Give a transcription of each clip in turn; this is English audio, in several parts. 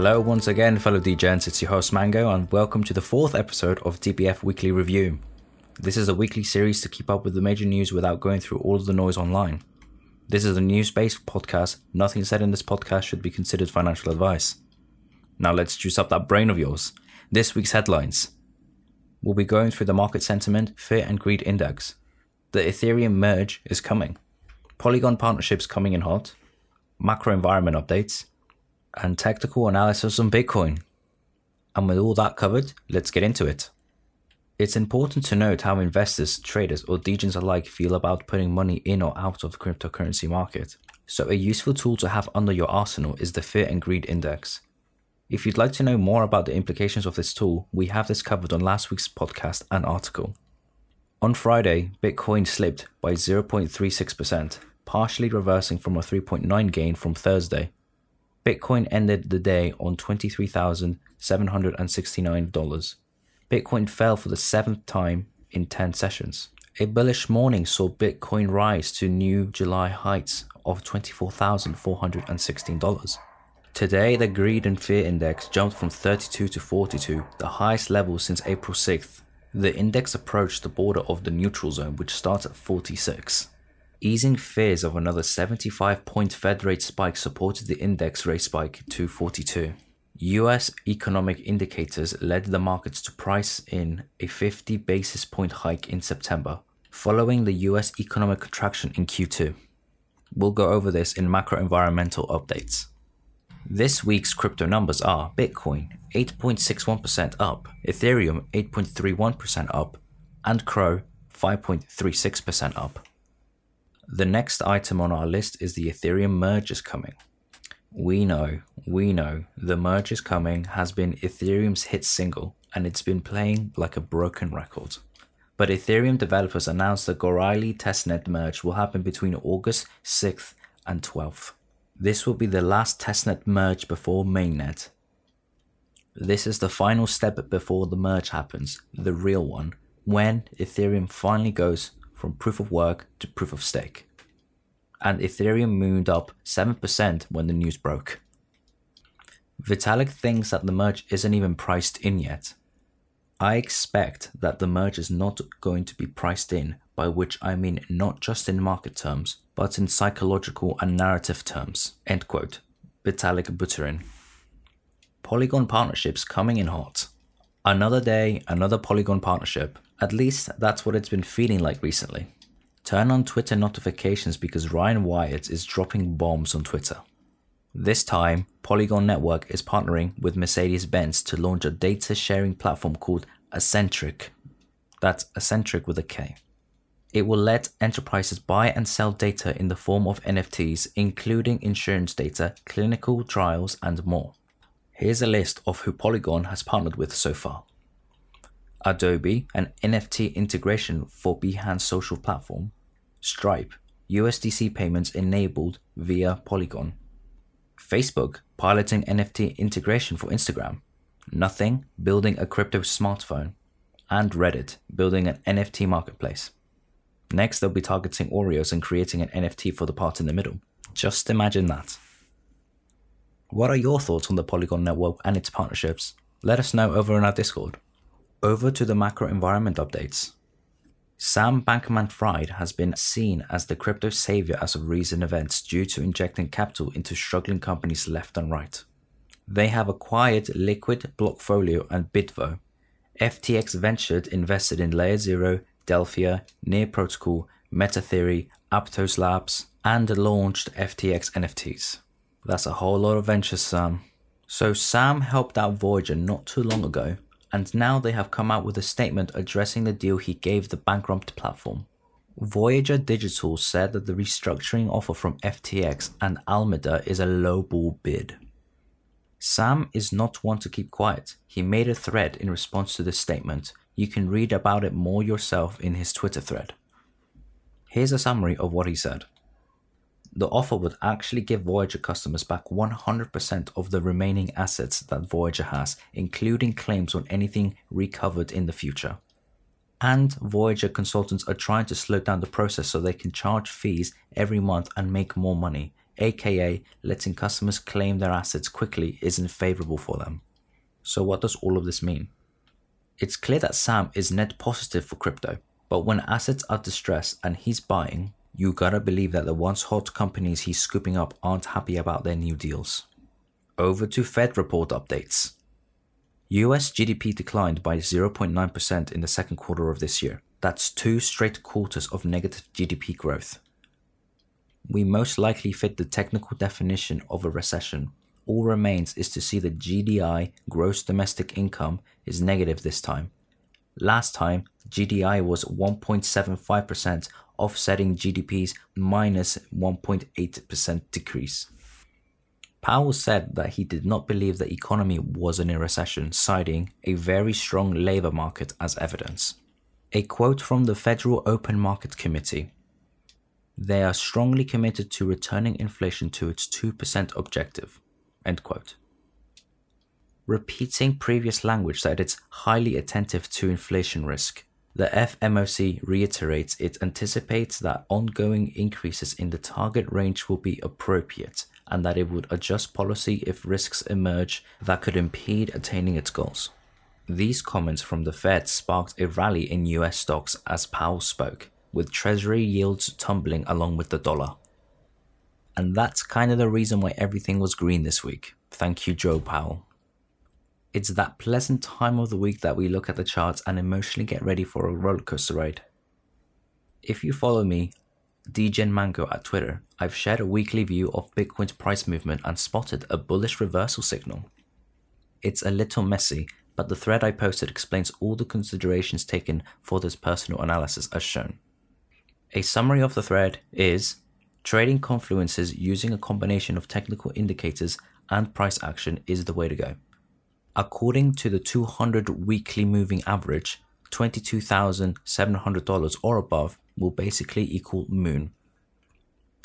Hello once again, fellow degens, it's your host Mango, and welcome to the fourth episode of DBF Weekly Review. This is a weekly series to keep up with the major news without going through all of the noise online. This is a news based podcast. Nothing said in this podcast should be considered financial advice. Now let's juice up that brain of yours. This week's headlines. We'll be going through the market sentiment, fear, and greed index. The Ethereum merge is coming. Polygon partnerships coming in hot. Macro environment updates and technical analysis on Bitcoin. And with all that covered, let's get into it. It's important to note how investors, traders, or degens alike feel about putting money in or out of the cryptocurrency market. So, a useful tool to have under your arsenal is the Fear and Greed Index. If you'd like to know more about the implications of this tool, we have this covered on last week's podcast and article. On Friday, Bitcoin slipped by 0.36%, partially reversing from a 3.9 gain from Thursday. Bitcoin ended the day on $23,769. Bitcoin fell for the seventh time in 10 sessions. A bullish morning saw Bitcoin rise to new July heights of $24,416. Today, the Greed and Fear Index jumped from 32 to 42, the highest level since April 6th. The index approached the border of the neutral zone, which starts at 46. Easing fears of another 75 point Fed rate spike supported the index rate spike to 42. US economic indicators led the markets to price in a 50 basis point hike in September, following the US economic contraction in Q2. We'll go over this in macro environmental updates. This week's crypto numbers are Bitcoin 8.61% up, Ethereum 8.31% up, and Crow 5.36% up. The next item on our list is the Ethereum merge is coming. We know, we know, the merge is coming has been Ethereum's hit single and it's been playing like a broken record. But Ethereum developers announced the Goerli testnet merge will happen between August 6th and 12th. This will be the last testnet merge before mainnet. This is the final step before the merge happens, the real one, when Ethereum finally goes from proof of work to proof of stake. And Ethereum moved up 7% when the news broke. Vitalik thinks that the merge isn't even priced in yet. I expect that the merge is not going to be priced in, by which I mean not just in market terms, but in psychological and narrative terms. End quote. Vitalik Buterin. Polygon partnerships coming in hot. Another day, another Polygon partnership, at least that's what it's been feeling like recently. Turn on Twitter notifications because Ryan Wyatt is dropping bombs on Twitter. This time, Polygon Network is partnering with Mercedes Benz to launch a data sharing platform called Acentrik. That's Acentrik with a K. It will let enterprises buy and sell data in the form of NFTs, including insurance data, clinical trials, and more. Here's a list of who Polygon has partnered with so far. Adobe, an NFT integration for Behance social platform, Stripe, USDC payments enabled via Polygon, Facebook, piloting NFT integration for Instagram, Nothing, building a crypto smartphone, and Reddit, building an NFT marketplace. Next, they'll be targeting Oreos and creating an NFT for the part in the middle. Just imagine that. What are your thoughts on the Polygon network and its partnerships? Let us know over in our Discord. Over to the macro environment updates. Sam Bankman Fried has been seen as the crypto savior as of recent events due to injecting capital into struggling companies left and right. They have acquired Liquid, Blockfolio, and Bitvo. FTX ventured invested in Layer Zero, Delphia, Near Protocol, MetaTheory, Aptos Labs, and launched FTX NFTs. That's a whole lot of ventures, Sam. So Sam helped out Voyager not too long ago and now they have come out with a statement addressing the deal he gave the bankrupt platform. Voyager Digital said that the restructuring offer from FTX and Alameda is a lowball bid. Sam is not one to keep quiet. He made a thread in response to this statement. You can read about it more yourself in his Twitter thread. Here's a summary of what he said. The offer would actually give Voyager customers back 100% of the remaining assets that Voyager has, including claims on anything recovered in the future. And Voyager consultants are trying to slow down the process so they can charge fees every month and make more money. aka letting customers claim their assets quickly, isn't favorable for them. So, what does all of this mean? It's clear that Sam is net positive for crypto, but when assets are distressed and he's buying, you gotta believe that the once hot companies he's scooping up aren't happy about their new deals. Over to Fed report updates. US GDP declined by 0.9% in the second quarter of this year. That's two straight quarters of negative GDP growth. We most likely fit the technical definition of a recession. All remains is to see the GDI, gross domestic income, is negative this time. Last time, GDI was 1.75%, offsetting GDP's minus 1.8% decrease. Powell said that he did not believe the economy was in a recession, citing a very strong labor market as evidence. A quote from the Federal Open Market Committee They are strongly committed to returning inflation to its 2% objective. End quote. Repeating previous language that it's highly attentive to inflation risk, the FMOC reiterates it anticipates that ongoing increases in the target range will be appropriate and that it would adjust policy if risks emerge that could impede attaining its goals. These comments from the Fed sparked a rally in US stocks as Powell spoke, with Treasury yields tumbling along with the dollar. And that's kind of the reason why everything was green this week. Thank you, Joe Powell. It's that pleasant time of the week that we look at the charts and emotionally get ready for a rollercoaster ride. If you follow me, Degen Mango at Twitter, I've shared a weekly view of Bitcoin's price movement and spotted a bullish reversal signal. It's a little messy, but the thread I posted explains all the considerations taken for this personal analysis as shown. A summary of the thread is trading confluences using a combination of technical indicators and price action is the way to go. According to the 200 weekly moving average, $22,700 or above will basically equal moon.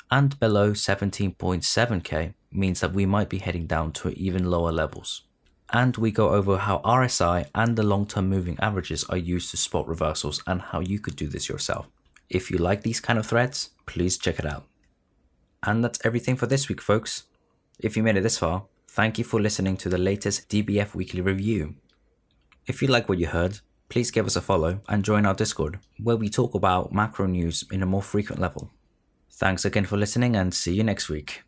And below 17.7k means that we might be heading down to even lower levels. And we go over how RSI and the long term moving averages are used to spot reversals and how you could do this yourself. If you like these kind of threads, please check it out. And that's everything for this week, folks. If you made it this far, thank you for listening to the latest DBF Weekly Review. If you like what you heard, please give us a follow and join our Discord, where we talk about macro news in a more frequent level. Thanks again for listening and see you next week.